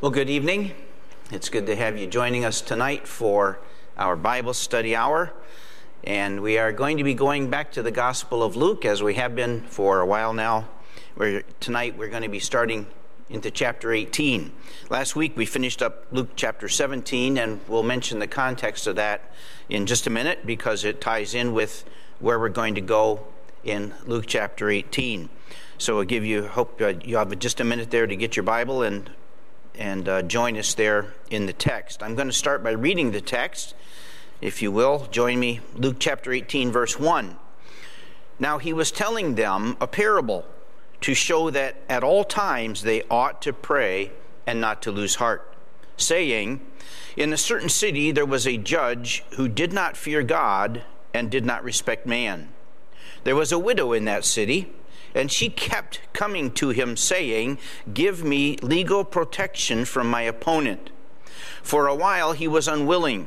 Well, good evening. It's good to have you joining us tonight for our Bible study hour. And we are going to be going back to the Gospel of Luke as we have been for a while now. Where tonight we're going to be starting into chapter 18. Last week we finished up Luke chapter 17, and we'll mention the context of that in just a minute because it ties in with where we're going to go in Luke chapter 18. So I'll give you, hope uh, you have just a minute there to get your Bible and and uh, join us there in the text. I'm going to start by reading the text. If you will, join me, Luke chapter 18, verse 1. Now he was telling them a parable to show that at all times they ought to pray and not to lose heart, saying, In a certain city there was a judge who did not fear God and did not respect man. There was a widow in that city and she kept coming to him, saying, Give me legal protection from my opponent. For a while he was unwilling,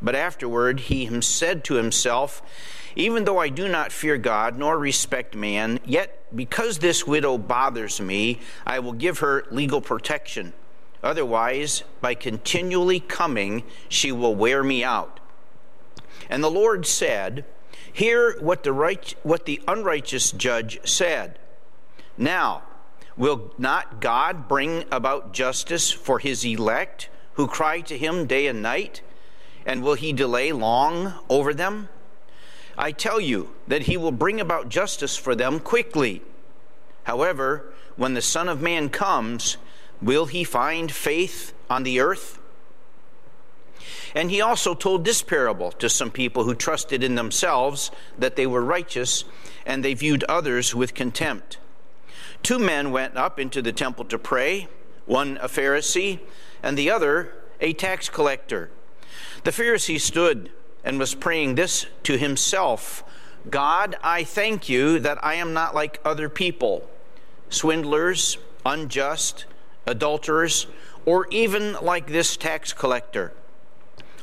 but afterward he said to himself, Even though I do not fear God nor respect man, yet because this widow bothers me, I will give her legal protection. Otherwise, by continually coming, she will wear me out. And the Lord said, Hear what the, right, what the unrighteous judge said. Now, will not God bring about justice for his elect who cry to him day and night? And will he delay long over them? I tell you that he will bring about justice for them quickly. However, when the Son of Man comes, will he find faith on the earth? And he also told this parable to some people who trusted in themselves that they were righteous and they viewed others with contempt. Two men went up into the temple to pray, one a Pharisee and the other a tax collector. The Pharisee stood and was praying this to himself God, I thank you that I am not like other people, swindlers, unjust, adulterers, or even like this tax collector.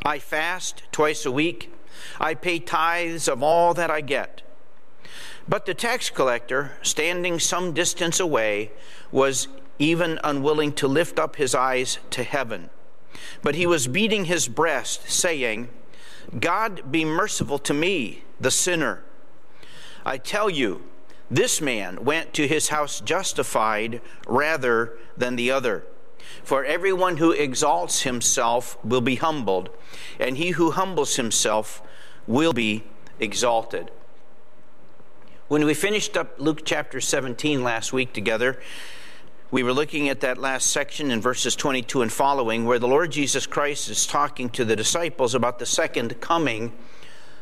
I fast twice a week. I pay tithes of all that I get. But the tax collector, standing some distance away, was even unwilling to lift up his eyes to heaven. But he was beating his breast, saying, God be merciful to me, the sinner. I tell you, this man went to his house justified rather than the other. For everyone who exalts himself will be humbled, and he who humbles himself will be exalted. When we finished up Luke chapter 17 last week together, we were looking at that last section in verses 22 and following, where the Lord Jesus Christ is talking to the disciples about the second coming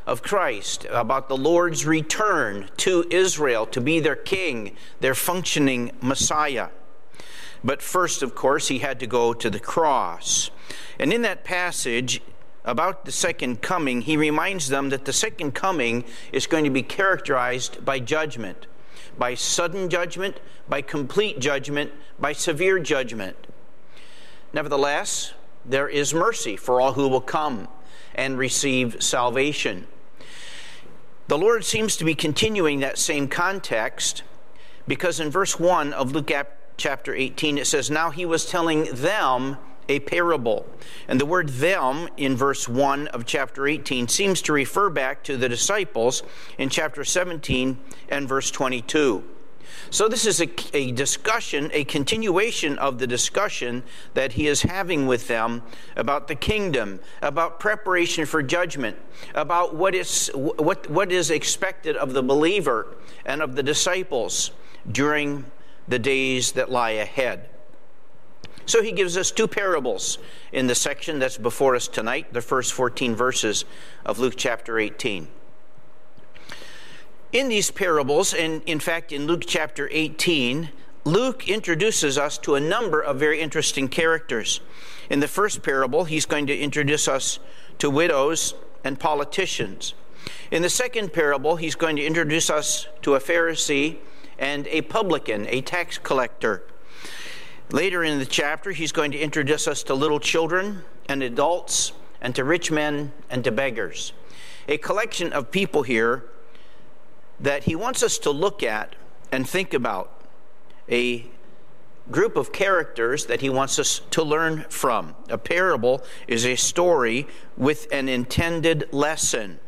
of Christ, about the Lord's return to Israel to be their king, their functioning Messiah. But first, of course, he had to go to the cross. And in that passage about the second coming, he reminds them that the second coming is going to be characterized by judgment, by sudden judgment, by complete judgment, by severe judgment. Nevertheless, there is mercy for all who will come and receive salvation. The Lord seems to be continuing that same context because in verse 1 of Luke chapter 18, it says, Now he was telling them a parable. And the word them in verse 1 of chapter 18 seems to refer back to the disciples in chapter 17 and verse 22. So, this is a, a, discussion, a continuation of the discussion that he is having with them about the kingdom, about preparation for judgment, about what is, what, what is expected of the believer and of the disciples during the days that lie ahead. So he gives us two parables in the section that's before us tonight, the first 14 verses of Luke chapter 18. In these parables, and in fact in Luke chapter 18, Luke introduces us to a number of very interesting characters. In the first parable, he's going to introduce us to widows and politicians. In the second parable, he's going to introduce us to a Pharisee and a publican, a tax collector. Later in the chapter, he's going to introduce us to little children and adults and to rich men and to beggars. A collection of people here that he wants us to look at and think about. A group of characters that he wants us to learn from. A parable is a story with an intended lesson.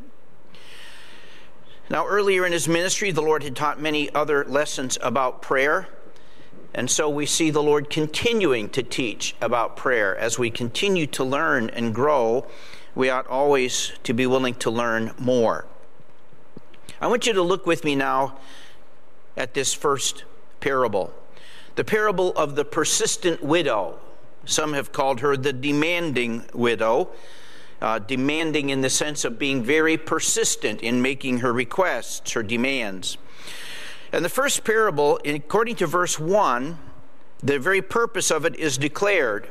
Now, earlier in his ministry, the Lord had taught many other lessons about prayer. And so we see the Lord continuing to teach about prayer. As we continue to learn and grow, we ought always to be willing to learn more. I want you to look with me now at this first parable the parable of the persistent widow. Some have called her the demanding widow, uh, demanding in the sense of being very persistent in making her requests, her demands. And the first parable, according to verse 1, the very purpose of it is declared.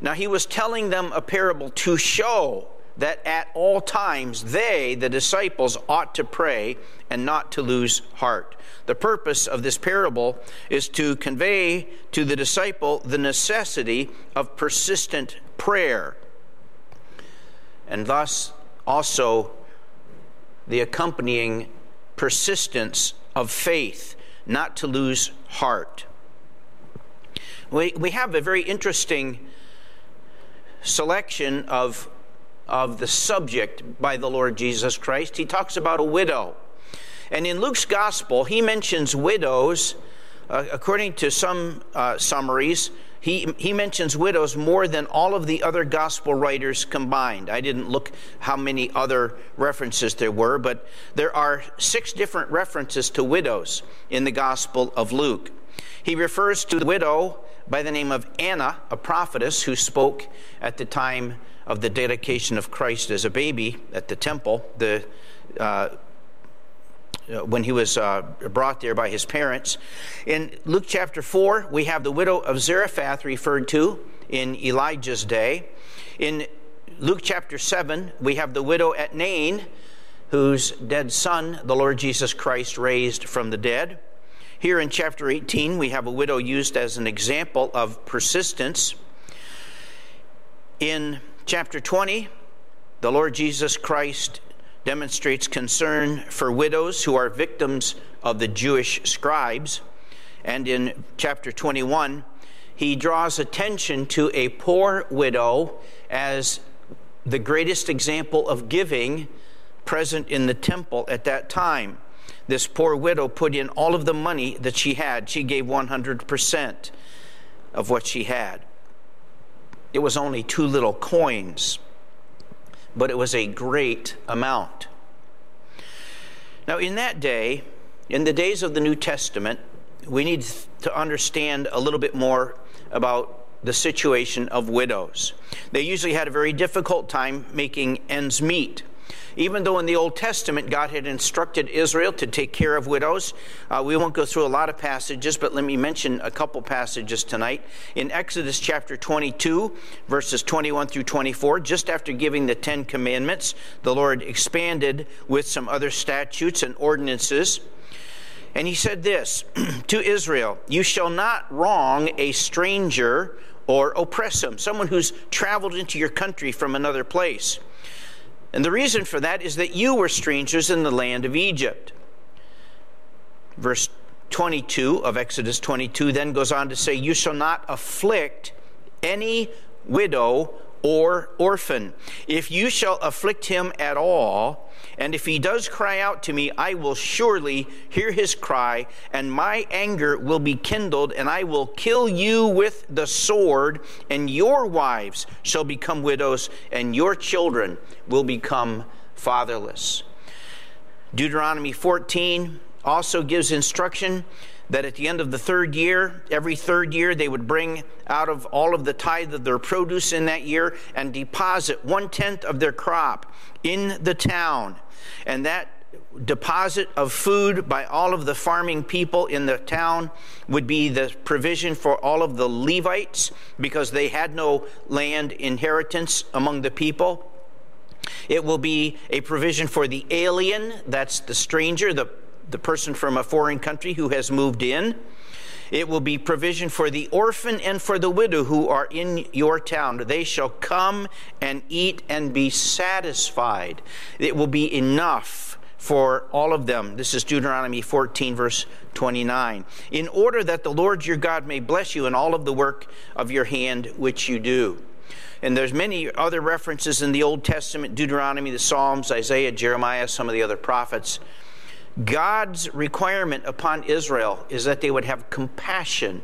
Now, he was telling them a parable to show that at all times they, the disciples, ought to pray and not to lose heart. The purpose of this parable is to convey to the disciple the necessity of persistent prayer, and thus also the accompanying persistence of faith, not to lose heart. We, we have a very interesting selection of of the subject by the Lord Jesus Christ. He talks about a widow. And in Luke's gospel, he mentions widows, uh, according to some uh, summaries, he, he mentions widows more than all of the other gospel writers combined. I didn't look how many other references there were, but there are six different references to widows in the gospel of Luke. He refers to the widow by the name of Anna, a prophetess who spoke at the time of the dedication of Christ as a baby at the temple, the, uh, when he was uh, brought there by his parents. In Luke chapter 4, we have the widow of Zarephath referred to in Elijah's day. In Luke chapter 7, we have the widow at Nain, whose dead son the Lord Jesus Christ raised from the dead. Here in chapter 18, we have a widow used as an example of persistence. In chapter 20, the Lord Jesus Christ demonstrates concern for widows who are victims of the Jewish scribes. And in chapter 21, he draws attention to a poor widow as the greatest example of giving present in the temple at that time. This poor widow put in all of the money that she had. She gave 100% of what she had. It was only two little coins, but it was a great amount. Now, in that day, in the days of the New Testament, we need to understand a little bit more about the situation of widows. They usually had a very difficult time making ends meet. Even though in the Old Testament God had instructed Israel to take care of widows, uh, we won't go through a lot of passages, but let me mention a couple passages tonight. In Exodus chapter 22, verses 21 through 24, just after giving the Ten Commandments, the Lord expanded with some other statutes and ordinances. And he said this to Israel You shall not wrong a stranger or oppress him, someone who's traveled into your country from another place. And the reason for that is that you were strangers in the land of Egypt. Verse 22 of Exodus 22 then goes on to say, You shall not afflict any widow or orphan. If you shall afflict him at all, and if he does cry out to me, I will surely hear his cry, and my anger will be kindled, and I will kill you with the sword, and your wives shall become widows, and your children will become fatherless. Deuteronomy 14 also gives instruction that at the end of the third year, every third year, they would bring out of all of the tithe of their produce in that year and deposit one tenth of their crop in the town. And that deposit of food by all of the farming people in the town would be the provision for all of the Levites because they had no land inheritance among the people. It will be a provision for the alien, that's the stranger, the the person from a foreign country who has moved in. It will be provision for the orphan and for the widow who are in your town. They shall come and eat and be satisfied. It will be enough for all of them. This is Deuteronomy 14, verse 29. In order that the Lord your God may bless you in all of the work of your hand which you do. And there's many other references in the Old Testament, Deuteronomy, the Psalms, Isaiah, Jeremiah, some of the other prophets. God's requirement upon Israel is that they would have compassion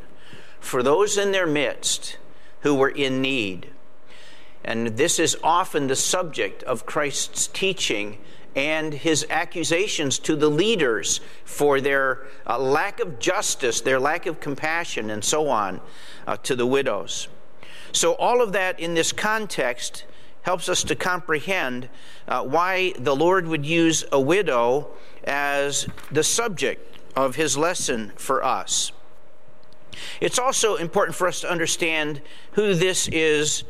for those in their midst who were in need. And this is often the subject of Christ's teaching and his accusations to the leaders for their uh, lack of justice, their lack of compassion, and so on uh, to the widows. So, all of that in this context helps us to comprehend uh, why the Lord would use a widow as the subject of his lesson for us. It's also important for us to understand who this is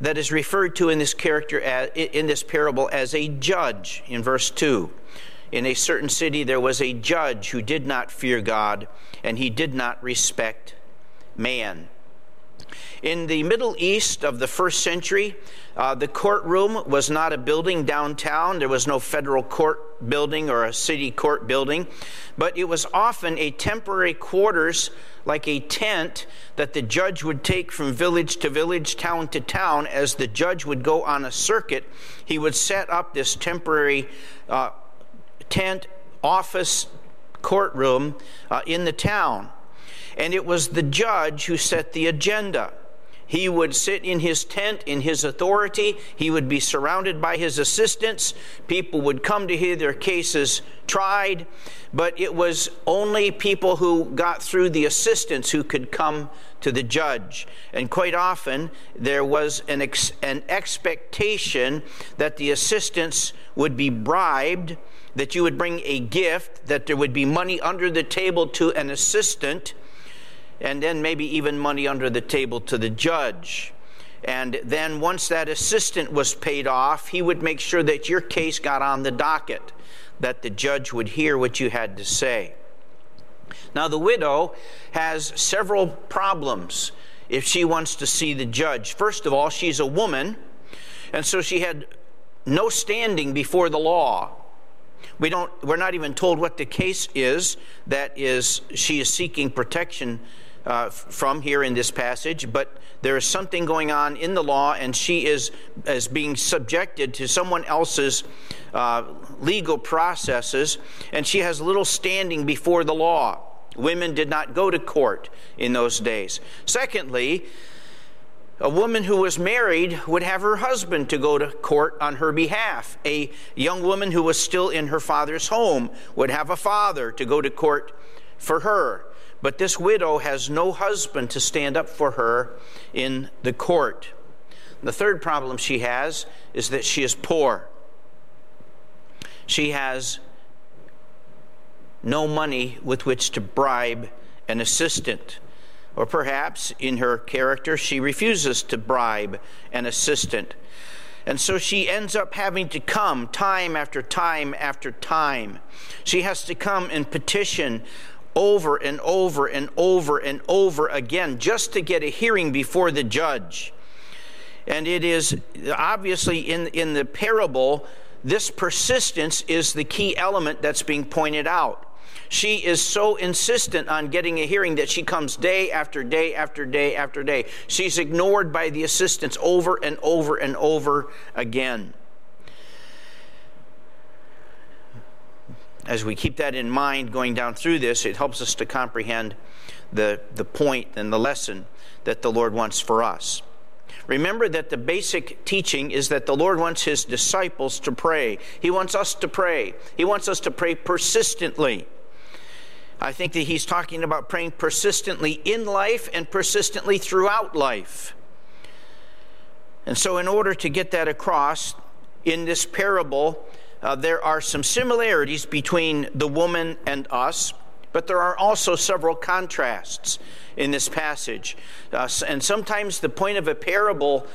that is referred to in this character as, in this parable as a judge in verse 2 in a certain city there was a judge who did not fear god and he did not respect man in the Middle East of the first century, uh, the courtroom was not a building downtown. There was no federal court building or a city court building, but it was often a temporary quarters like a tent that the judge would take from village to village, town to town. As the judge would go on a circuit, he would set up this temporary uh, tent, office, courtroom uh, in the town. And it was the judge who set the agenda. He would sit in his tent in his authority. He would be surrounded by his assistants. People would come to hear their cases tried, but it was only people who got through the assistants who could come to the judge. And quite often, there was an, ex- an expectation that the assistants would be bribed, that you would bring a gift, that there would be money under the table to an assistant and then maybe even money under the table to the judge. And then once that assistant was paid off, he would make sure that your case got on the docket, that the judge would hear what you had to say. Now, the widow has several problems if she wants to see the judge. First of all, she's a woman, and so she had no standing before the law. We don't, we're not even told what the case is that is she is seeking protection uh, from here in this passage, but there is something going on in the law, and she is as being subjected to someone else's uh, legal processes, and she has little standing before the law. Women did not go to court in those days. Secondly, a woman who was married would have her husband to go to court on her behalf. A young woman who was still in her father's home would have a father to go to court for her. But this widow has no husband to stand up for her in the court. The third problem she has is that she is poor. She has no money with which to bribe an assistant. Or perhaps in her character, she refuses to bribe an assistant. And so she ends up having to come time after time after time. She has to come and petition over and over and over and over again just to get a hearing before the judge. And it is obviously in, in the parable, this persistence is the key element that's being pointed out. She is so insistent on getting a hearing that she comes day after day after day after day. She's ignored by the assistants over and over and over again. as we keep that in mind going down through this, it helps us to comprehend the, the point and the lesson that the Lord wants for us. Remember that the basic teaching is that the Lord wants His disciples to pray. He wants us to pray. He wants us to pray persistently. I think that He's talking about praying persistently in life and persistently throughout life. And so, in order to get that across, in this parable, uh, there are some similarities between the woman and us, but there are also several contrasts in this passage. Uh, and sometimes the point of a parable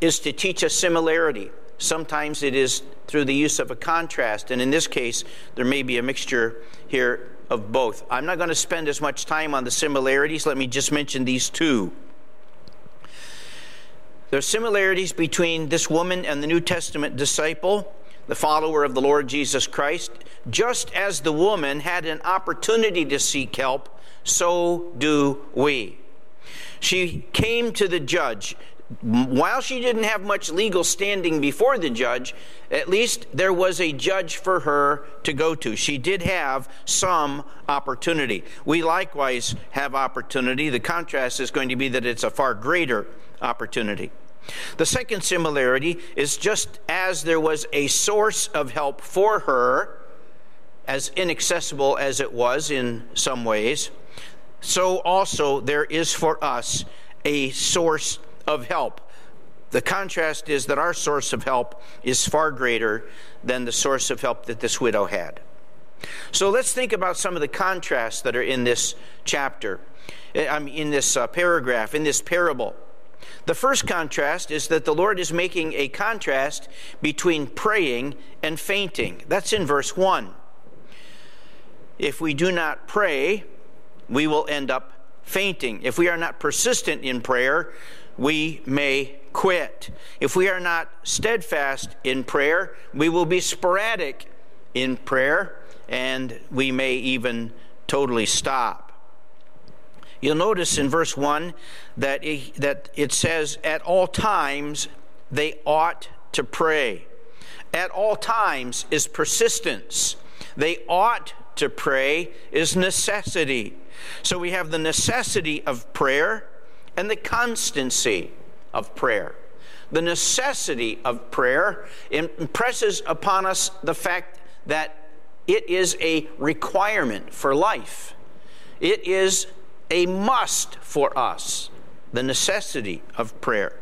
is to teach a similarity. Sometimes it is through the use of a contrast. And in this case, there may be a mixture here of both. I'm not going to spend as much time on the similarities. Let me just mention these two. There are similarities between this woman and the New Testament disciple the follower of the Lord Jesus Christ, just as the woman had an opportunity to seek help, so do we. She came to the judge. While she didn't have much legal standing before the judge, at least there was a judge for her to go to. She did have some opportunity. We likewise have opportunity. The contrast is going to be that it's a far greater opportunity. The second similarity is just as there was a source of help for her, as inaccessible as it was in some ways, so also there is for us a source of help. The contrast is that our source of help is far greater than the source of help that this widow had. So let's think about some of the contrasts that are in this chapter, eh, in this uh, paragraph, in this parable. The first contrast is that the Lord is making a contrast between praying and fainting. That's in verse 1. If we do not pray, we will end up fainting. If we are not persistent in prayer, we may quit. If we are not steadfast in prayer, we will be sporadic in prayer and we may even totally stop. You'll notice in verse 1 that it, that it says, At all times they ought to pray. At all times is persistence. They ought to pray is necessity. So we have the necessity of prayer and the constancy of prayer. The necessity of prayer impresses upon us the fact that it is a requirement for life. It is a must for us, the necessity of prayer.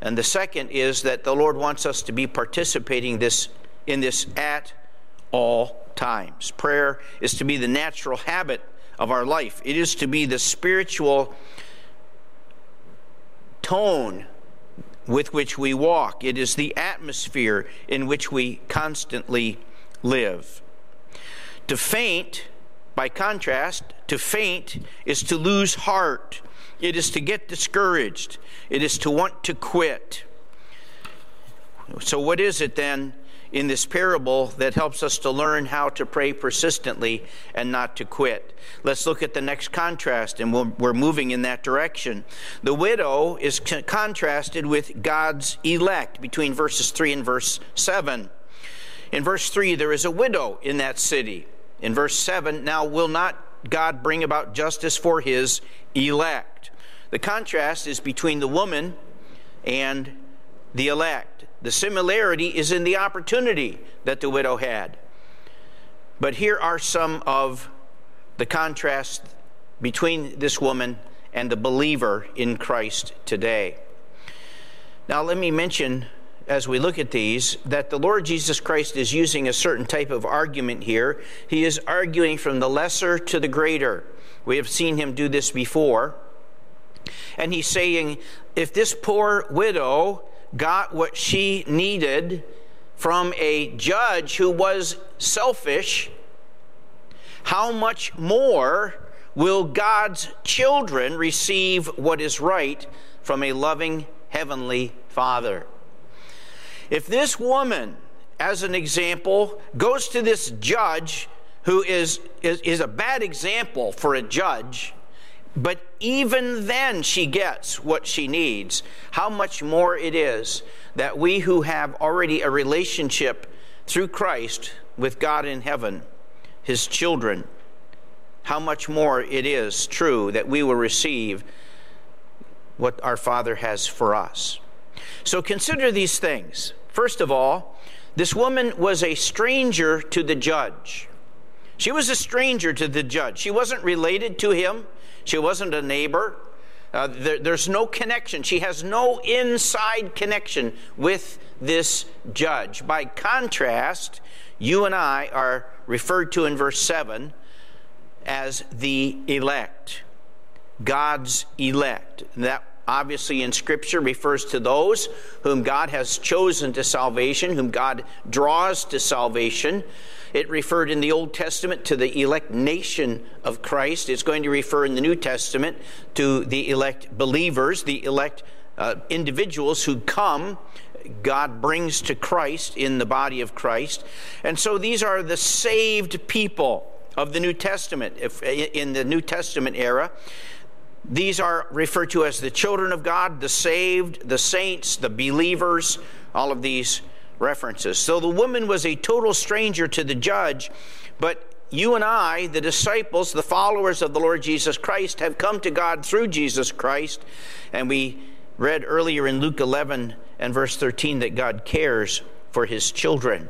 And the second is that the Lord wants us to be participating this in this at all times. Prayer is to be the natural habit of our life. It is to be the spiritual tone with which we walk. It is the atmosphere in which we constantly live. To faint, by contrast, to faint is to lose heart. It is to get discouraged. It is to want to quit. So, what is it then in this parable that helps us to learn how to pray persistently and not to quit. Let's look at the next contrast, and we're moving in that direction. The widow is contrasted with God's elect between verses 3 and verse 7. In verse 3, there is a widow in that city. In verse 7, now will not God bring about justice for his elect? The contrast is between the woman and the elect. The similarity is in the opportunity that the widow had. But here are some of the contrasts between this woman and the believer in Christ today. Now, let me mention as we look at these that the Lord Jesus Christ is using a certain type of argument here. He is arguing from the lesser to the greater. We have seen him do this before. And he's saying, if this poor widow got what she needed from a judge who was selfish, how much more will God's children receive what is right from a loving heavenly Father? If this woman, as an example, goes to this judge who is, is, is a bad example for a judge, but even then she gets what she needs. How much more it is that we who have already a relationship through Christ with God in heaven, his children, how much more it is true that we will receive what our Father has for us. So consider these things. First of all, this woman was a stranger to the judge. She was a stranger to the judge. She wasn't related to him. She wasn't a neighbor. Uh, there, there's no connection. She has no inside connection with this judge. By contrast, you and I are referred to in verse 7 as the elect, God's elect. That obviously in Scripture refers to those whom God has chosen to salvation, whom God draws to salvation. It referred in the Old Testament to the elect nation of Christ. It's going to refer in the New Testament to the elect believers, the elect uh, individuals who come God brings to Christ in the body of Christ. And so these are the saved people of the New Testament. If, in the New Testament era, these are referred to as the children of God, the saved, the saints, the believers, all of these references. So the woman was a total stranger to the judge, but you and I, the disciples, the followers of the Lord Jesus Christ, have come to God through Jesus Christ. And we read earlier in Luke 11 and verse 13 that God cares for his children.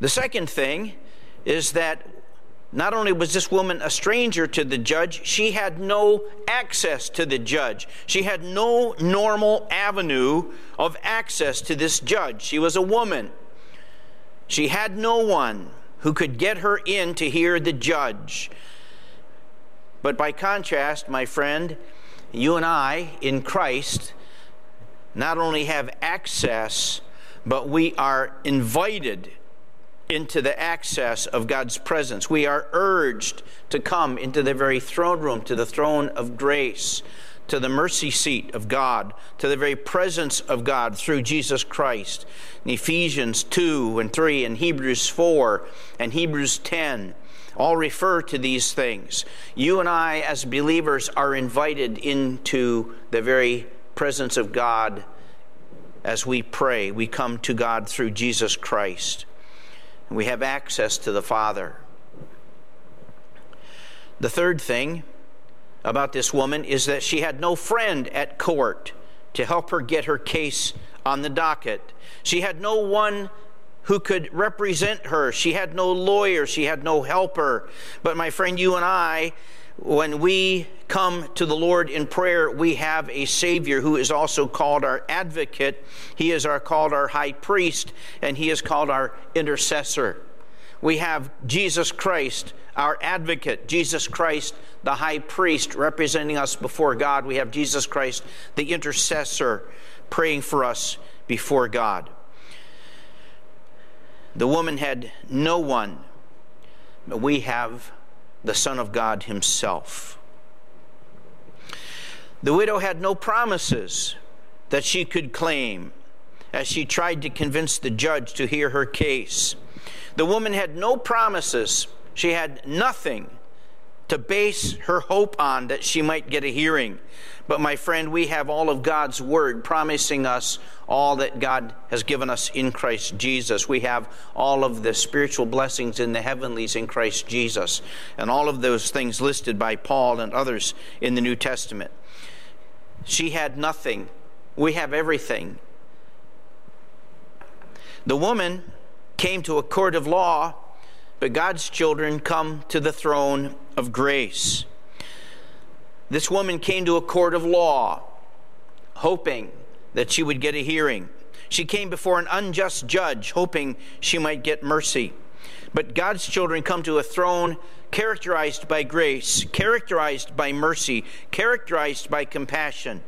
The second thing is that not only was this woman a stranger to the judge, she had no access to the judge. She had no normal avenue of access to this judge. She was a woman. She had no one who could get her in to hear the judge. But by contrast, my friend, you and I in Christ not only have access, but we are invited into the access of God's presence. We are urged to come into the very throne room, to the throne of grace, to the mercy seat of God, to the very presence of God through Jesus Christ. In Ephesians 2 and 3 and Hebrews 4 and Hebrews 10 all refer to these things. You and I, as believers, are invited into the very presence of God as we pray. We come to God through Jesus Christ. We have access to the Father. The third thing about this woman is that she had no friend at court to help her get her case on the docket. She had no one who could represent her. She had no lawyer, she had no helper. But my friend, you and I, when we come to the Lord in prayer, we have a Savior who is also called our advocate. He is our, called our high priest, and he is called our intercessor. We have Jesus Christ, our advocate, Jesus Christ, the high priest, representing us before God. We have Jesus Christ, the intercessor, praying for us before God. The woman had no one, but we have the Son of God Himself. The widow had no promises that she could claim as she tried to convince the judge to hear her case. The woman had no promises, she had nothing to base her hope on that she might get a hearing. But, my friend, we have all of God's Word promising us all that God has given us in Christ Jesus. We have all of the spiritual blessings in the heavenlies in Christ Jesus, and all of those things listed by Paul and others in the New Testament. She had nothing. We have everything. The woman came to a court of law, but God's children come to the throne of grace. This woman came to a court of law, hoping that she would get a hearing. She came before an unjust judge, hoping she might get mercy. But God's children come to a throne characterized by grace, characterized by mercy, characterized by compassion.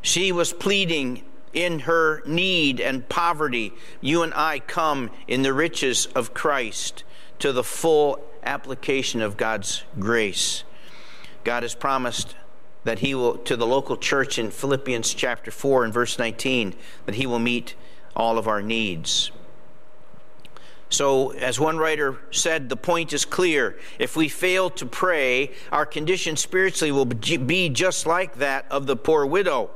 She was pleading in her need and poverty. You and I come in the riches of Christ to the full application of God's grace. God has promised that he will to the local church in Philippians chapter 4 and verse 19 that he will meet all of our needs. So, as one writer said, the point is clear. If we fail to pray, our condition spiritually will be just like that of the poor widow.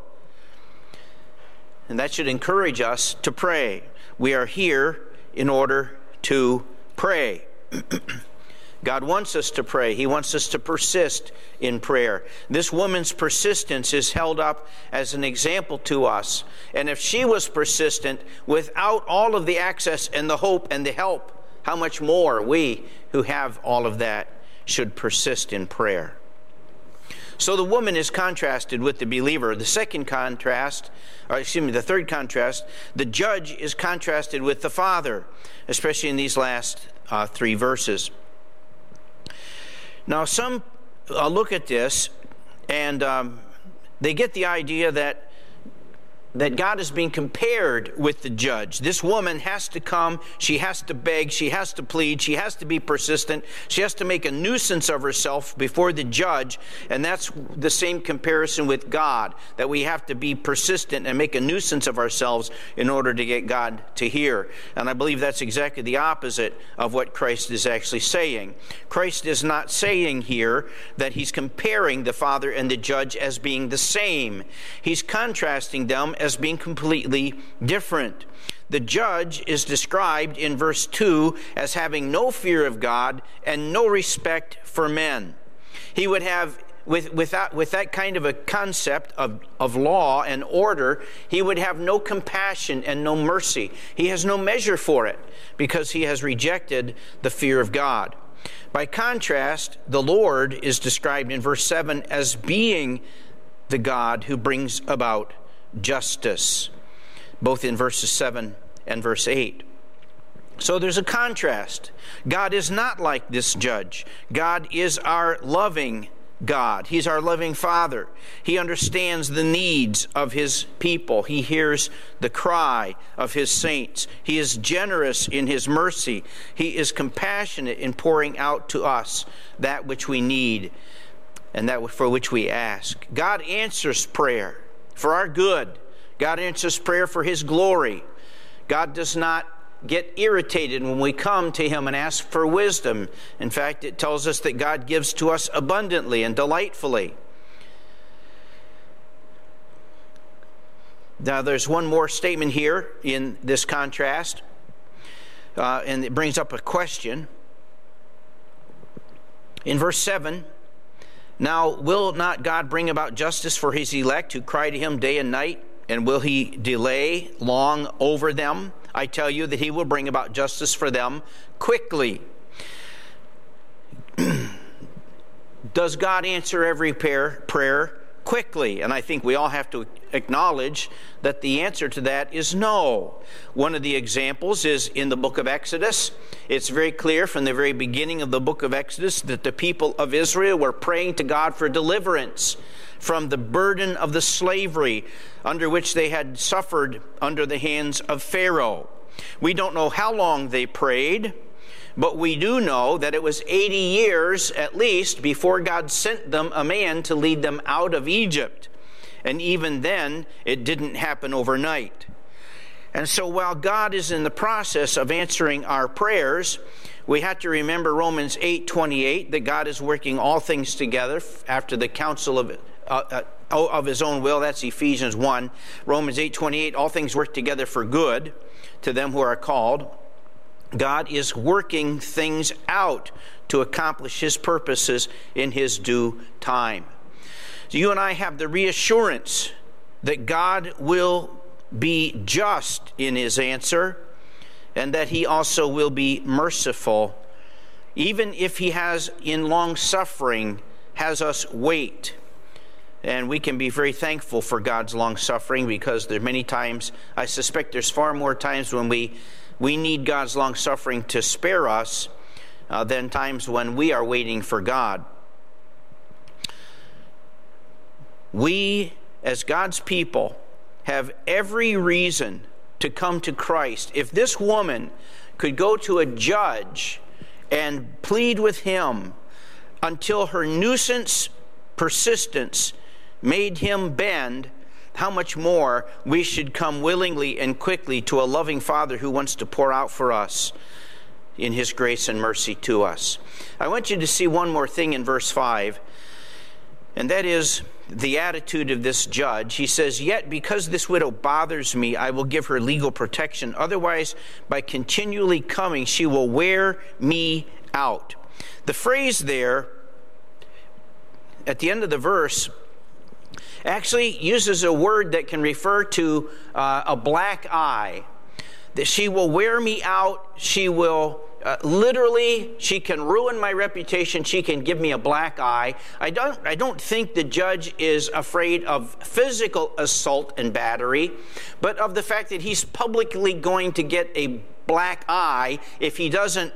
And that should encourage us to pray. We are here in order to pray. God wants us to pray. He wants us to persist in prayer. This woman's persistence is held up as an example to us. And if she was persistent without all of the access and the hope and the help, how much more we who have all of that should persist in prayer. So the woman is contrasted with the believer. The second contrast, or excuse me, the third contrast, the judge is contrasted with the father, especially in these last uh, three verses. Now, some uh, look at this and um, they get the idea that that God is being compared with the judge. This woman has to come, she has to beg, she has to plead, she has to be persistent, she has to make a nuisance of herself before the judge, and that's the same comparison with God, that we have to be persistent and make a nuisance of ourselves in order to get God to hear. And I believe that's exactly the opposite of what Christ is actually saying. Christ is not saying here that he's comparing the Father and the judge as being the same. He's contrasting them as being completely different. The judge is described in verse 2 as having no fear of God and no respect for men. He would have with, with, that, with that kind of a concept of, of law and order, he would have no compassion and no mercy. He has no measure for it because he has rejected the fear of God. By contrast, the Lord is described in verse 7 as being the God who brings about justice, both in verses 7 and verse 8. So there's a contrast. God is not like this judge. God is our loving God. He's our loving Father. He understands the needs of His people. He hears the cry of His saints. He is generous in His mercy. He is compassionate in pouring out to us that which we need and that for which we ask. God answers prayer for our good. God answers prayer for His glory. God does not get irritated when we come to Him and ask for wisdom. In fact, it tells us that God gives to us abundantly and delightfully. Now, there's one more statement here in this contrast, uh, and it brings up a question. In verse 7, now will not God bring about justice for his elect who cry to him day and night? And will he delay long over them? I tell you that he will bring about justice for them quickly. Does God answer every prayer, prayer quickly? And I think we all have to acknowledge that the answer to that is no. One of the examples is in the book of Exodus. It's very clear from the very beginning of the book of Exodus that the people of Israel were praying to God for deliverance from the burden of the slavery under which they had suffered under the hands of Pharaoh. We don't know how long they prayed, but we do know that it was 80 years at least before God sent them a man to lead them out of Egypt. And even then, it didn't happen overnight. And so while God is in the process of answering our prayers, we have to remember Romans 8:28 that God is working all things together after the counsel of uh, uh, of his own will. That's Ephesians 1. Romans 8 28. All things work together for good to them who are called. God is working things out to accomplish his purposes in his due time. So you and I have the reassurance that God will be just in his answer and that he also will be merciful, even if he has, in long suffering, has us wait and we can be very thankful for God's long suffering because there are many times, I suspect there's far more times when we, we need God's long suffering to spare us uh, than times when we are waiting for God. We, as God's people, have every reason to come to Christ. If this woman could go to a judge and plead with him until her nuisance persistence made him bend, how much more we should come willingly and quickly to a loving Father who wants to pour out for us in his grace and mercy to us. I want you to see one more thing in verse 5, and that is the attitude of this judge. He says, Yet because this widow bothers me, I will give her legal protection. Otherwise, by continually coming, she will wear me out. The phrase there at the end of the verse actually uses a word that can refer to uh, a black eye. That she will wear me out, she will uh, literally she can ruin my reputation she can give me a black eye i don't i don't think the judge is afraid of physical assault and battery but of the fact that he's publicly going to get a black eye if he doesn't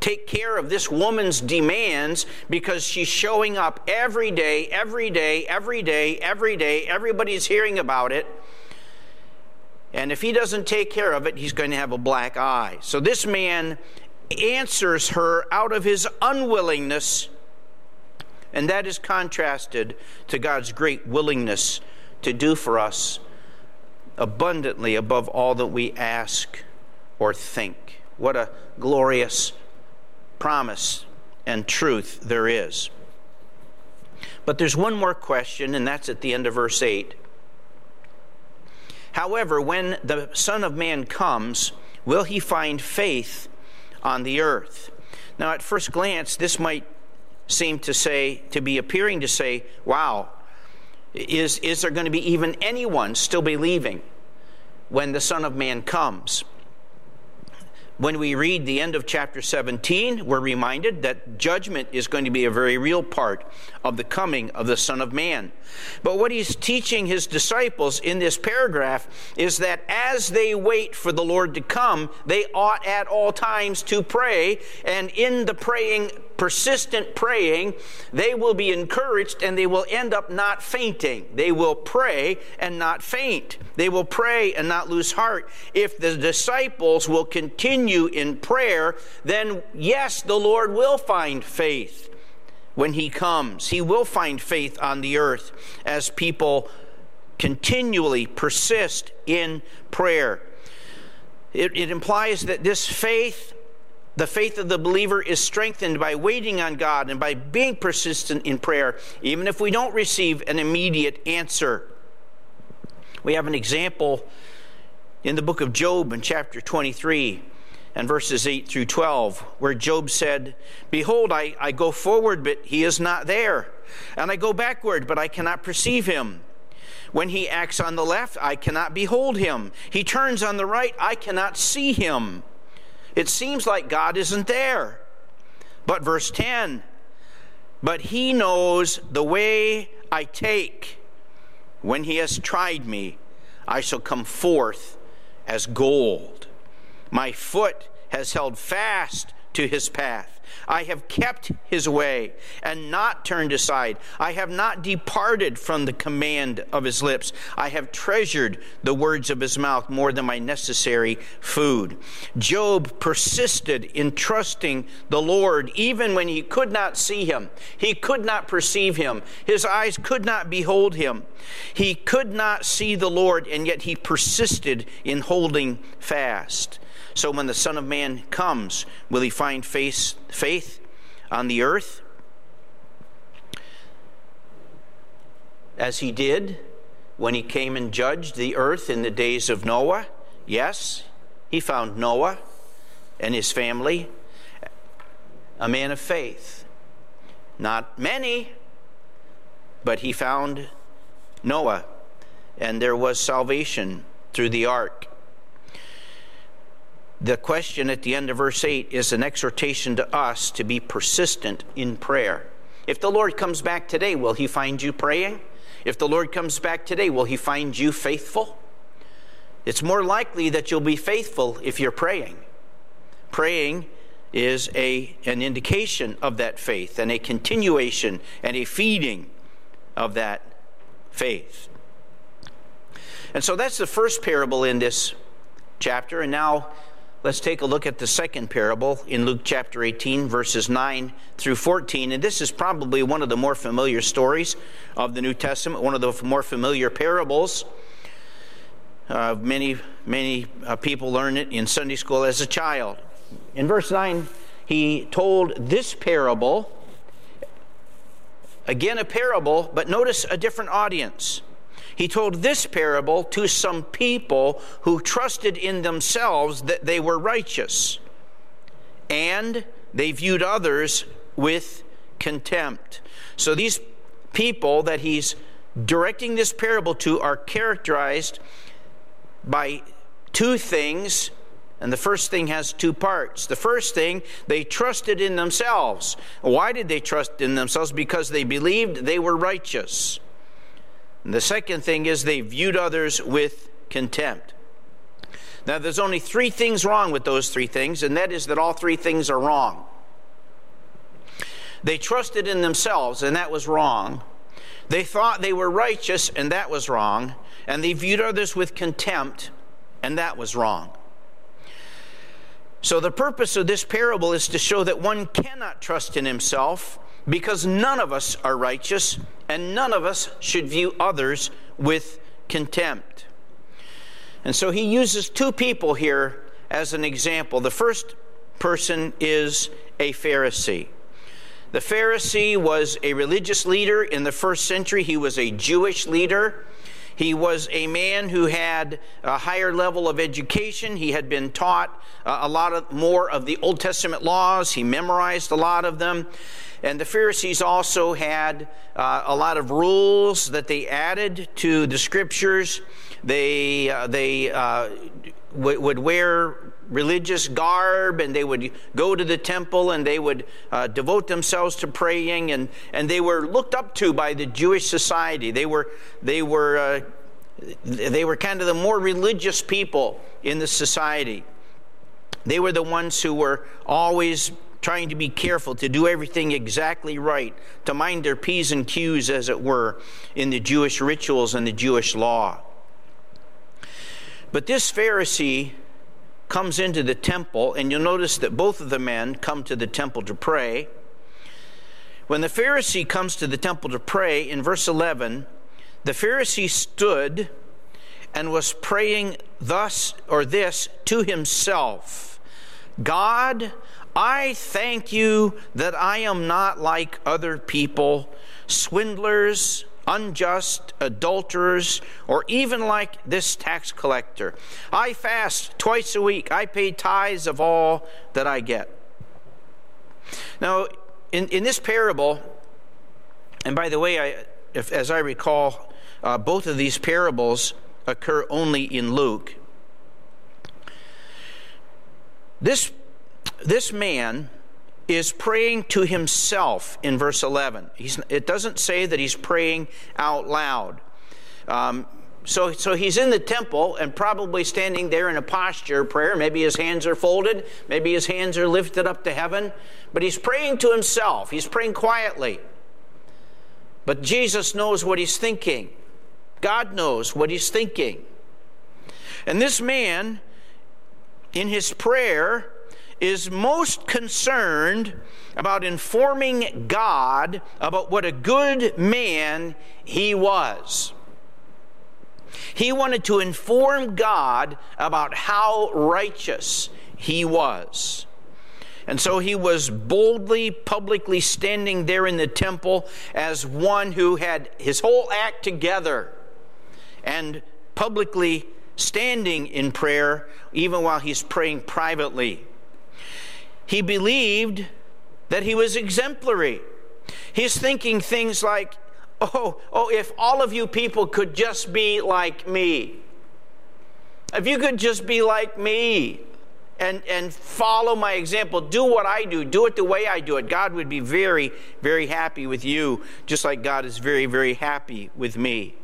take care of this woman's demands because she's showing up every day, every day, every day, every day. Everybody's hearing about it. And if he doesn't take care of it, he's going to have a black eye. So this man answers her out of his unwillingness, and that is contrasted to God's great willingness to do for us abundantly above all that we ask or think. What a glorious promise and truth there is. But there's one more question, and that's at the end of verse 8. However, when the Son of Man comes, will he find faith on the earth? Now, at first glance, this might seem to say, to be appearing to say, wow, is, is there going to be even anyone still believing when the Son of Man comes? When we read the end of chapter 17, we're reminded that judgment is going to be a very real part of the coming of the Son of Man. But what he's teaching his disciples in this paragraph is that as they wait for the Lord to come, they ought at all times to pray. And in the praying, persistent praying, they will be encouraged and they will end up not fainting. They will pray and not faint. They will pray and not lose heart. If the disciples will continue in prayer, then yes, the Lord will find faith when he comes. He will find faith on the earth as people continually persist in prayer. It, it, implies that this faith, the faith of the believer, is strengthened by waiting on God and by being persistent in prayer, even if we don't receive an immediate answer. We have an example in the book of Job in chapter 23 and verses 8 through 12, where Job said, Behold, I, I go forward, but he is not there. And I go backward, but I cannot perceive him. When he acts on the left, I cannot behold him. He turns on the right, I cannot see him. It seems like God isn't there. But verse 10 But he knows the way I take. When he has tried me, I shall come forth as gold. My foot has held fast to his path. I have kept his way and not turned aside. I have not departed from the command of his lips. I have treasured the words of his mouth more than my necessary food. Job persisted in trusting the Lord even when he could not see him. He could not perceive him. His eyes could not behold him. He could not see the Lord, and yet he persisted in holding fast. So when the Son of Man comes, will he find faith, faith on the earth? As he did when he came and judged the earth in the days of Noah? Yes, he found Noah and his family a man of faith. Not many, but he found Noah, and there was salvation through the ark. The question at the end of verse 8 is an exhortation to us to be persistent in prayer. If the Lord comes back today, will he find you praying? If the Lord comes back today, will he find you faithful? It's more likely that you'll be faithful if you're praying. Praying is a, an indication of that faith and a continuation and a feeding of that faith. And so that's the first parable in this chapter. And now Let's take a look at the second parable in Luke chapter 18, verses 9 through 14. And this is probably one of the more familiar stories of the New Testament, one of the more familiar parables. Uh, many, many uh, people learn it in Sunday school as a child. In verse 9, he told this parable. Again, a parable, but notice a different audience. He told this parable to some people who trusted in themselves that they were righteous, and they viewed others with contempt. So these people that he's directing this parable to are characterized by two things. And the first thing has two parts. The first thing, they trusted in themselves. Why did they trust in themselves? Because they believed they were righteous. And the second thing is they viewed others with contempt. Now, there's only three things wrong with those three things, and that is that all three things are wrong. They trusted in themselves, and that was wrong. They thought they were righteous, and that was wrong. And they viewed others with contempt, and that was wrong. So, the purpose of this parable is to show that one cannot trust in himself because none of us are righteous and none of us should view others with contempt. And so, he uses two people here as an example. The first person is a Pharisee. The Pharisee was a religious leader in the first century, he was a Jewish leader. He was a man who had a higher level of education. He had been taught uh, a lot of, more of the Old Testament laws. He memorized a lot of them. And the Pharisees also had uh, a lot of rules that they added to the scriptures. They, uh, they uh, w- would wear religious garb and they would go to the temple and they would uh, devote themselves to praying and, and they were looked up to by the Jewish society. They were, they were, uh, they were kind of the more religious people in the society. They were the ones who were always trying to be careful, to do everything exactly right, to mind their P's and Q's, as it were, in the Jewish rituals and the Jewish law. But this Pharisee comes into the temple, and you'll notice that both of the men come to the temple to pray. When the Pharisee comes to the temple to pray, in verse 11, the Pharisee stood and was praying thus or this to himself God, I thank you that I am not like other people, swindlers unjust, adulterers, or even like this tax collector. I fast twice a week. I pay tithes of all that I get. Now, in, in this parable, and by the way, I, if, as I recall, uh, both of these parables occur only in Luke. This, this man is praying to himself in verse 11. He's, it doesn't say that he's praying out loud. Um, so, so he's in the temple and probably standing there in a posture of prayer. Maybe his hands are folded, maybe his hands are lifted up to heaven, but he's praying to himself. He's praying quietly. But Jesus knows what he's thinking, God knows what he's thinking. And this man, in his prayer, is most concerned about informing God about what a good man he was. He wanted to inform God about how righteous he was. And so he was boldly, publicly standing there in the temple as one who had his whole act together and publicly standing in prayer, even while he's praying privately. He believed that he was exemplary. He's thinking things like, oh, oh, if all of you people could just be like me. If you could just be like me and, and follow my example, do what I do, do it the way I do it, God would be very, very happy with you, just like God is very, very happy with me.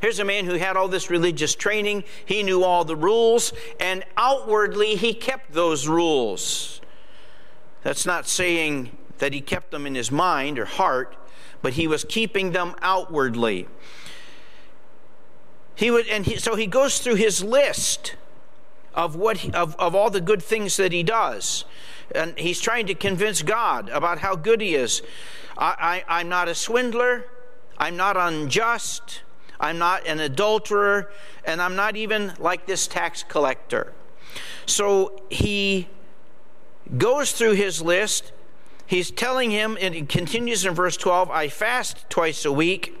Here's a man who had all this religious training, he knew all the rules, and outwardly he kept those rules. That's not saying that he kept them in his mind or heart, but he was keeping them outwardly. He would, and he, so he goes through his list of what he, of, of all the good things that he does. And he's trying to convince God about how good he is. I, I, I'm not a swindler. I'm not unjust. I'm not an adulterer, and I'm not even like this tax collector. So he goes through his list. He's telling him, and it continues in verse 12 I fast twice a week.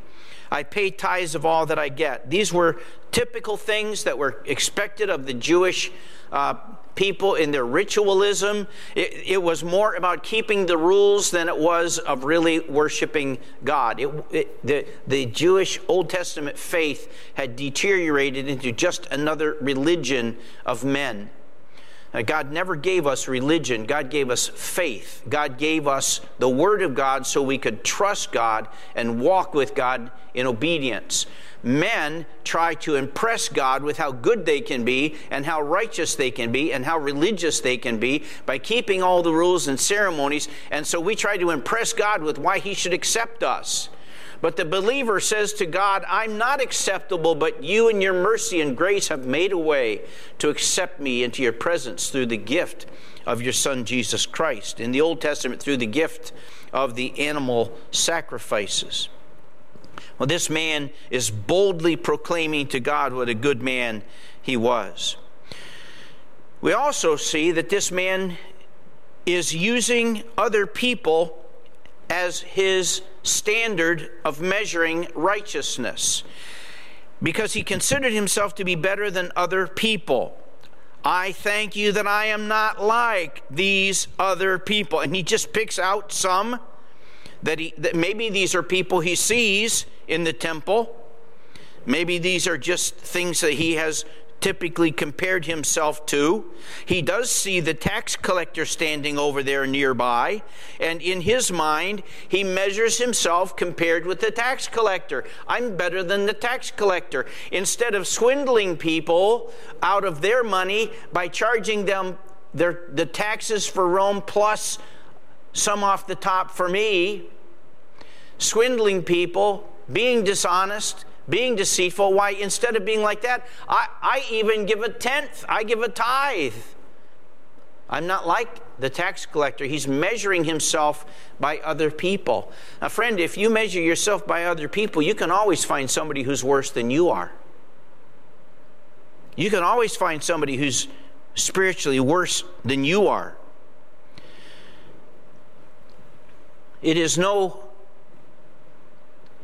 I pay tithes of all that I get. These were typical things that were expected of the Jewish uh, people in their ritualism. It, it, was more about keeping the rules than it was of really worshiping God. It, it, the, the Jewish Old Testament faith had deteriorated into just another religion of men. God never gave us religion. God gave us faith. God gave us the Word of God so we could trust God and walk with God in obedience men try to impress God with how good they can be and how righteous they can be and how religious they can be by keeping all the rules and ceremonies. And so we try to impress God with why He should accept us. But the believer says to God, I'm not acceptable, but you in your mercy and grace have made a way to accept me into your presence through the gift of your Son, Jesus Christ. In the Old Testament, through the gift of the animal sacrifices. Well, this man is boldly proclaiming to God what a good man he was. We also see that this man is using other people as his standard of measuring righteousness because he considered himself to be better than other people. I thank you that I am not like these other people. And he just picks out some that he that maybe these are people he sees in the temple. Maybe these are just things that he has typically compared himself to. He does see the tax collector standing over there nearby, and in his mind, he measures himself compared with the tax collector. I'm better than the tax collector. Instead of swindling people out of their money by charging them their, the taxes for Rome plus some off the top for me, swindling people, being dishonest, being deceitful. Why, instead of being like that, I, I even give a tenth, I give a tithe. I'm not like the tax collector. He's measuring himself by other people. Now, friend, if you measure yourself by other people, you can always find somebody who's worse than you are. You can always find somebody who's spiritually worse than you are. It is no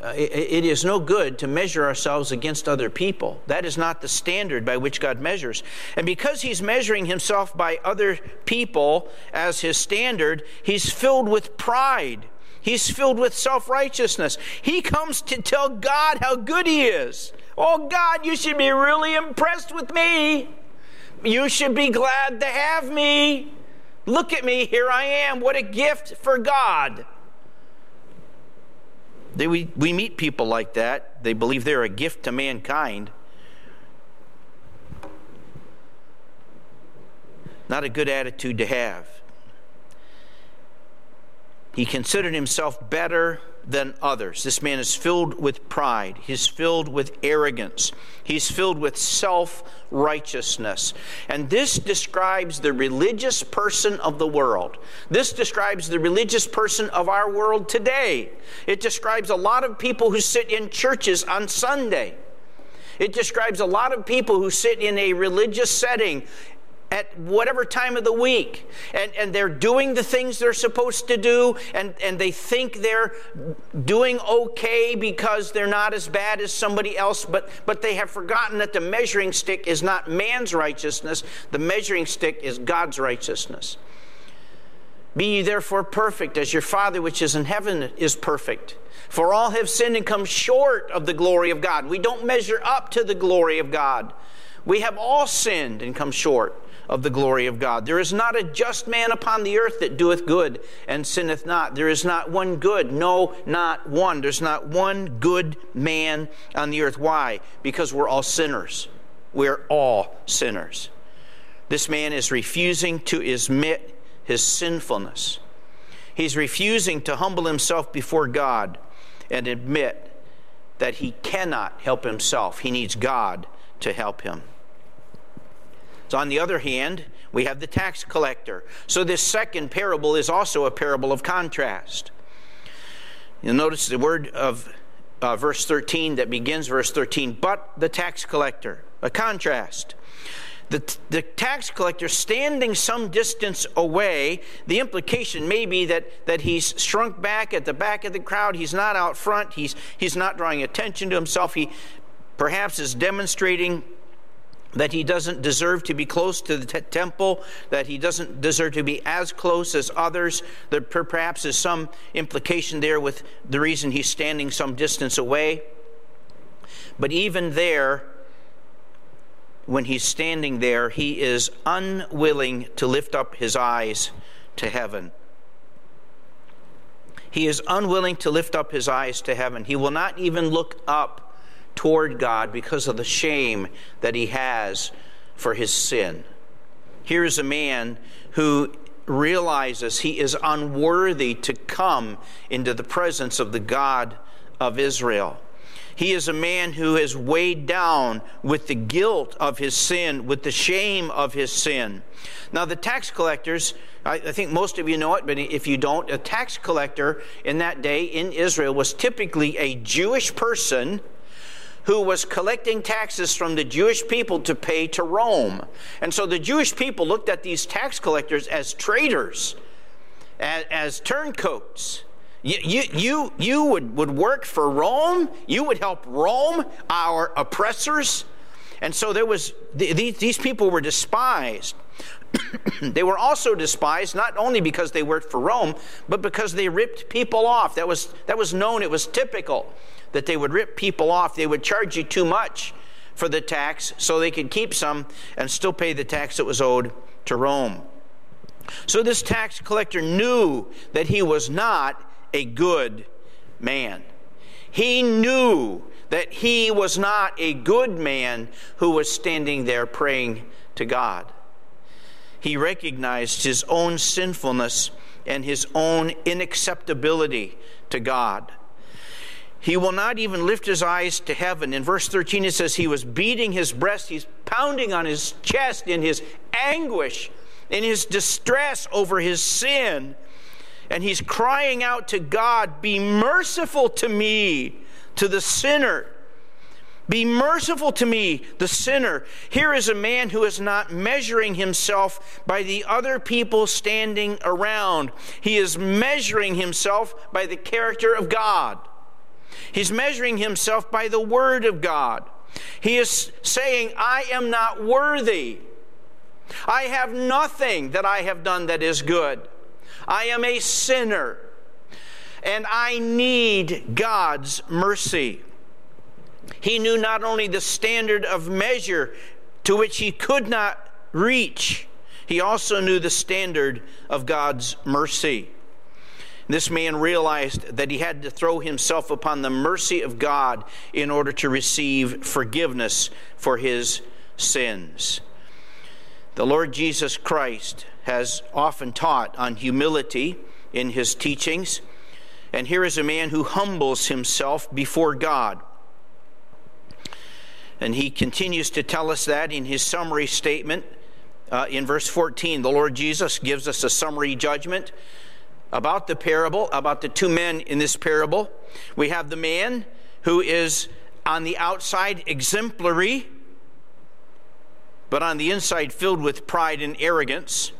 uh, it, it is no good to measure ourselves against other people. That is not the standard by which God measures. And because he's measuring himself by other people as his standard, he's filled with pride. He's filled with self righteousness. He comes to tell God how good he is. Oh, God, you should be really impressed with me. You should be glad to have me. Look at me. Here I am. What a gift for God. They, we, we meet people like that. They believe they're a gift to mankind. Not a good attitude to have. He considered himself better than others. This man is filled with pride. He's filled with arrogance. He's filled with self righteousness. And this describes the religious person of the world. This describes the religious person of our world today. It describes a lot of people who sit in churches on Sunday. It describes a lot of people who sit in a religious setting at whatever time of the week. And, and they're doing the things they're supposed to do and, and they think they're doing okay because they're not as bad as somebody else but, but they have forgotten that the measuring stick is not man's righteousness. The measuring stick is god's righteousness. Be ye therefore perfect as your father which is in heaven is perfect. For all have sinned and come short of the glory of god. We don't measure up to the glory of god. We have all sinned and come short of the glory of God. There is not a just man upon the earth that doeth good and sinneth not. There is not one good, no, not one. There's not one good man on the earth. Why? Because we're all sinners. We're all sinners. This man is refusing to admit his sinfulness. He's refusing to humble himself before God and admit that he cannot help himself. He needs God to help him. So, on the other hand, we have the tax collector. So, this second parable is also a parable of contrast. You'll notice the word of uh, verse 13 that begins verse 13, but the tax collector, a contrast. The, the tax collector standing some distance away, the implication may be that, that he's shrunk back at the back of the crowd. He's not out front. He's, he's not drawing attention to himself. He perhaps is demonstrating that he doesn't deserve to be close to the t- temple, that he doesn't deserve to be as close as others. There perhaps is some implication there with the reason he's standing some distance away. But even there, when he's standing there, he is unwilling to lift up his eyes to heaven. He is unwilling to lift up his eyes to heaven. He will not even look up toward God because of the shame that he has for his sin. Here is a man who realizes he is unworthy to come into the presence of the God of Israel. He is a man who is weighed down with the guilt of his sin, with the shame of his sin. Now, the tax collectors, I, think most of you know it, but if you don't, a tax collector in that day in Israel was typically a Jewish person who was collecting taxes from the Jewish people to pay to Rome. And so the Jewish people looked at these tax collectors as traitors, as, as turncoats. You, you, you, you would, would work for Rome. You would help Rome, our oppressors. And so there was, these, these people were despised. they were also despised not only because they worked for Rome, but because they ripped people off. That was, that was known, it was typical that they would rip people off. They would charge you too much for the tax so they could keep some and still pay the tax that was owed to Rome. So this tax collector knew that he was not a good man. He knew that he was not a good man who was standing there praying to God. He recognized his own sinfulness and his own inacceptability to God. He will not even lift his eyes to heaven. In verse 13, it says, He was beating his breast, he's pounding on his chest in his anguish, in his distress over his sin and he's crying out to God, Be merciful to me, to the sinner. Be merciful to me, the sinner. Here is a man who is not measuring himself by the other people standing around. He is measuring himself by the character of God. He's measuring himself by the Word of God. He is saying, I am not worthy. I have nothing that I have done that is good. I am a sinner and I need God's mercy. He knew not only the standard of measure to which he could not reach, he also knew the standard of God's mercy. This man realized that he had to throw himself upon the mercy of God in order to receive forgiveness for his sins. The Lord Jesus Christ has often taught on humility in his teachings. And here is a man who humbles himself before God. And he continues to tell us that in his summary statement uh, in verse 14. The Lord Jesus gives us a summary judgment about the parable, about the two men in this parable. We have the man who is on the outside exemplary, but on the inside filled with pride and arrogance.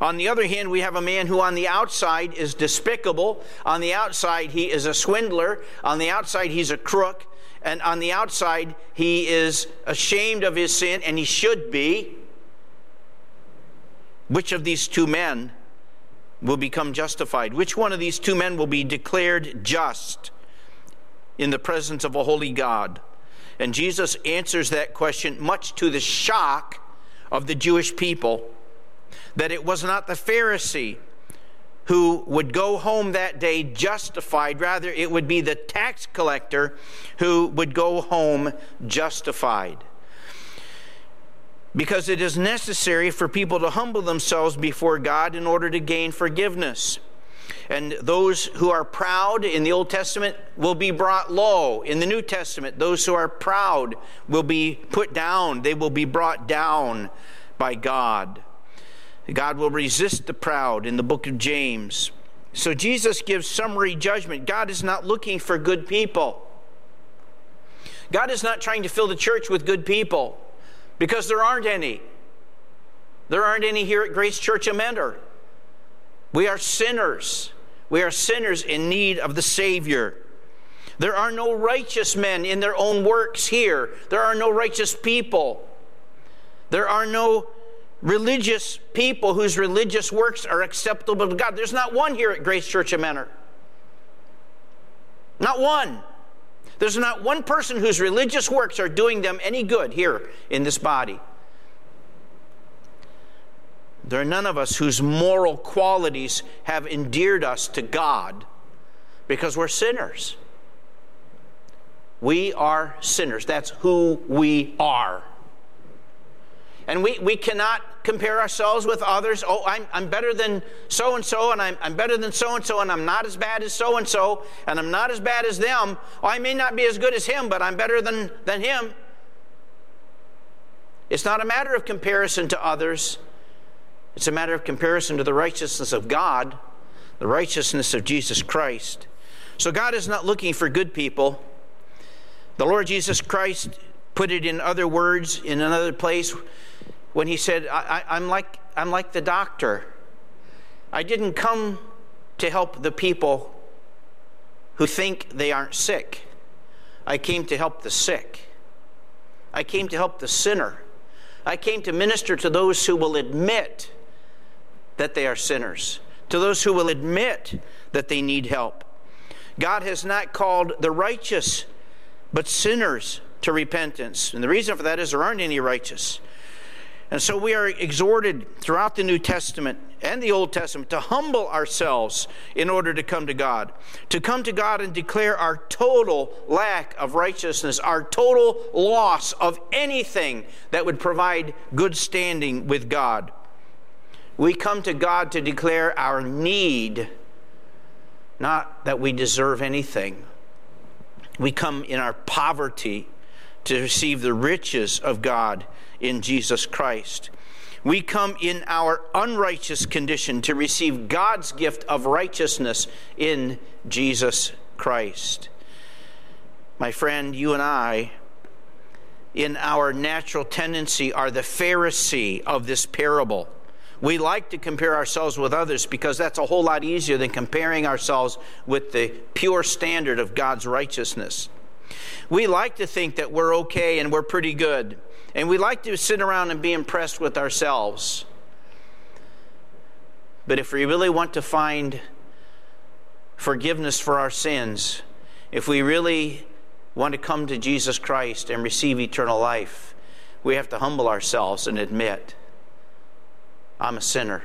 On the other hand, we have a man who on the outside is despicable. On the outside, he is a swindler. On the outside, he's a crook. And on the outside, he is ashamed of his sin, and he should be. Which of these two men will become justified? Which one of these two men will be declared just in the presence of a holy God? And Jesus answers that question much to the shock of the Jewish people that it was not the Pharisee who would go home that day justified. Rather, it would be the tax collector who would go home justified. Because it is necessary for people to humble themselves before God in order to gain forgiveness. And those who are proud in the Old Testament will be brought low. In the New Testament, those who are proud will be put down, they will be brought down by God. God will resist the proud in the book of James. So Jesus gives summary judgment. God is not looking for good people. God is not trying to fill the church with good people because there aren't any. There aren't any here at Grace Church of Mentor. We are sinners. We are sinners in need of the Savior. There are no righteous men in their own works here. There are no righteous people. There are no religious people whose religious works are acceptable to God. There's not one here at Grace Church of. Not one. There's not one person whose religious works are doing them any good here in this body. There are none of us whose moral qualities have endeared us to God because we're sinners. We are sinners. That's who we are. And we, we cannot compare ourselves with others. Oh, I'm, I'm better than so and so, and I'm, I'm better than so and so, and I'm not as bad as so and so, and I'm not as bad as them. Oh, I may not be as good as him, but I'm better than, than him. It's not a matter of comparison to others, it's a matter of comparison to the righteousness of God, the righteousness of Jesus Christ. So God is not looking for good people. The Lord Jesus Christ put it in other words in another place when he said, I, am like, I'm like the doctor. I didn't come to help the people who think they aren't sick. I came to help the sick. I came to help the sinner. I came to minister to those who will admit that they are sinners, to those who will admit that they need help. God has not called the righteous, but sinners to repentance. And the reason for that is there aren't any righteous. And so we are exhorted throughout the New Testament and the Old Testament to humble ourselves in order to come to God. To come to God and declare our total lack of righteousness, our total loss of anything that would provide good standing with God. We come to God to declare our need, not that we deserve anything. We come in our poverty to receive the riches of God in Jesus Christ. We come in our unrighteous condition to receive God's gift of righteousness in Jesus Christ. My friend, you and I, in our natural tendency, are the Pharisee of this parable. We like to compare ourselves with others because that's a whole lot easier than comparing ourselves with the pure standard of God's righteousness. We like to think that we're okay and we're pretty good. And we like to sit around and be impressed with ourselves. But if we really want to find forgiveness for our sins, if we really want to come to Jesus Christ and receive eternal life, we have to humble ourselves and admit, I'm a sinner.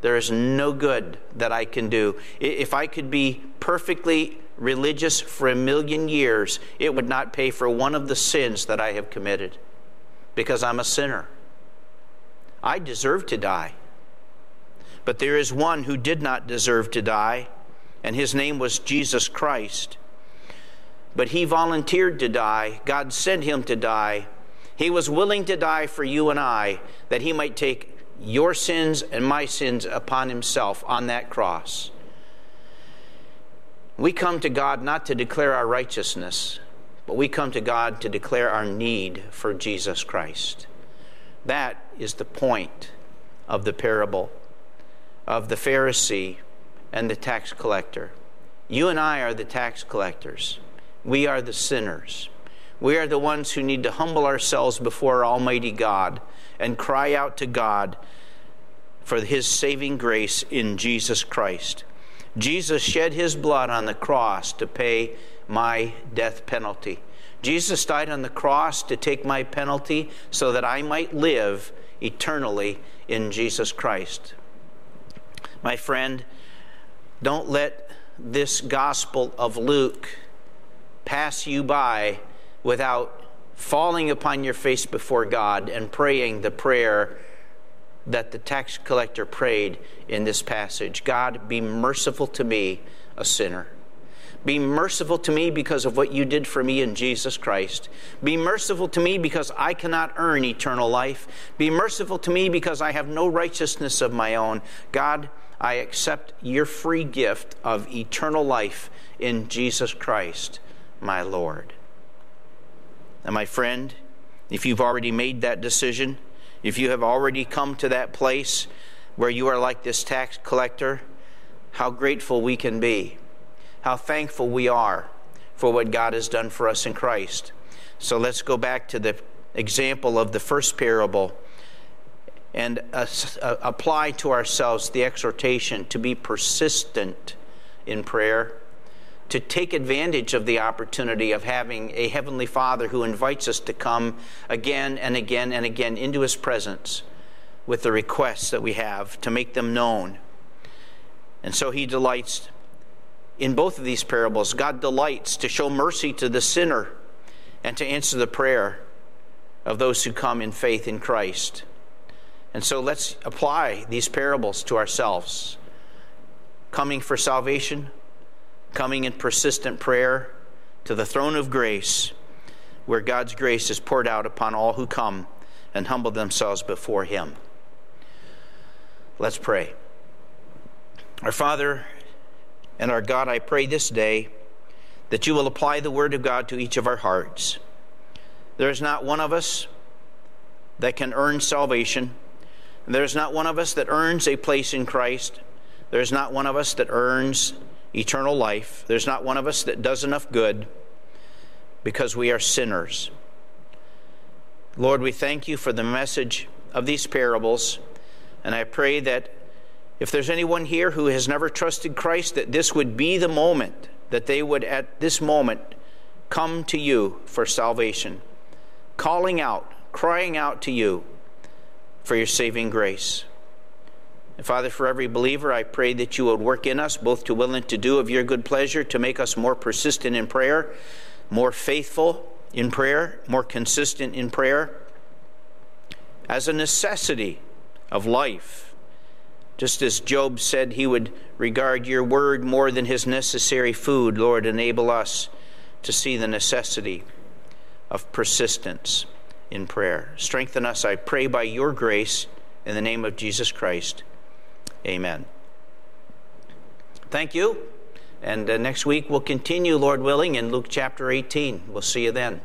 There is no good that I can do. If I could be perfectly religious for a million years, it would not pay for one of the sins that I have committed because I'm a sinner. I deserve to die. But there is one who did not deserve to die, and his name was Jesus Christ. But he volunteered to die. God sent him to die. He was willing to die for you and I that he might take your sins and my sins upon himself on that cross. We come to God not to declare our righteousness, but we come to God to declare our need for Jesus Christ. That is the point of the parable of the Pharisee and the tax collector. You and I are the tax collectors. We are the sinners. We are the ones who need to humble ourselves before Almighty God and cry out to God for His saving grace in Jesus Christ. Jesus shed his blood on the cross to pay my death penalty. Jesus died on the cross to take my penalty so that I might live eternally in Jesus Christ. My friend, don't let this gospel of Luke pass you by without falling upon your face before God and praying the prayer that the tax collector prayed in this passage God, be merciful to me, a sinner. Be merciful to me because of what you did for me in Jesus Christ. Be merciful to me because I cannot earn eternal life. Be merciful to me because I have no righteousness of my own. God, I accept your free gift of eternal life in Jesus Christ, my Lord. And my friend, if you've already made that decision, if you have already come to that place where you are like this tax collector, how grateful we can be, how thankful we are for what God has done for us in Christ. So let's go back to the example of the first parable and uh, apply to ourselves the exhortation to be persistent in prayer to take advantage of the opportunity of having a Heavenly Father who invites us to come again and again and again into His presence with the requests that we have to make them known. And so He delights in both of these parables. God delights to show mercy to the sinner and to answer the prayer of those who come in faith in Christ. And so let's apply these parables to ourselves. Coming for salvation, coming in persistent prayer to the throne of grace, where God's grace is poured out upon all who come and humble themselves before Him. Let's pray. Our Father and our God, I pray this day that you will apply the Word of God to each of our hearts. There is not one of us that can earn salvation. There's not one of us that earns a place in Christ. There's not one of us that earns eternal life. There's not one of us that does enough good because we are sinners. Lord, we thank you for the message of these parables, and I pray that if there's anyone here who has never trusted Christ, that this would be the moment that they would, at this moment, come to you for salvation, calling out, crying out to you for your saving grace. And Father, for every believer, I pray that you would work in us both to will and to do of your good pleasure, to make us more persistent in prayer, more faithful in prayer, more consistent in prayer, as a necessity of life just as Job said he would regard your word more than his necessary food, Lord, enable us to see the necessity of persistence in prayer. Strengthen us, I pray, by your grace, in the name of Jesus Christ. Amen. Thank you. And uh, next week we'll continue, Lord willing, in Luke chapter 18. We'll see you then.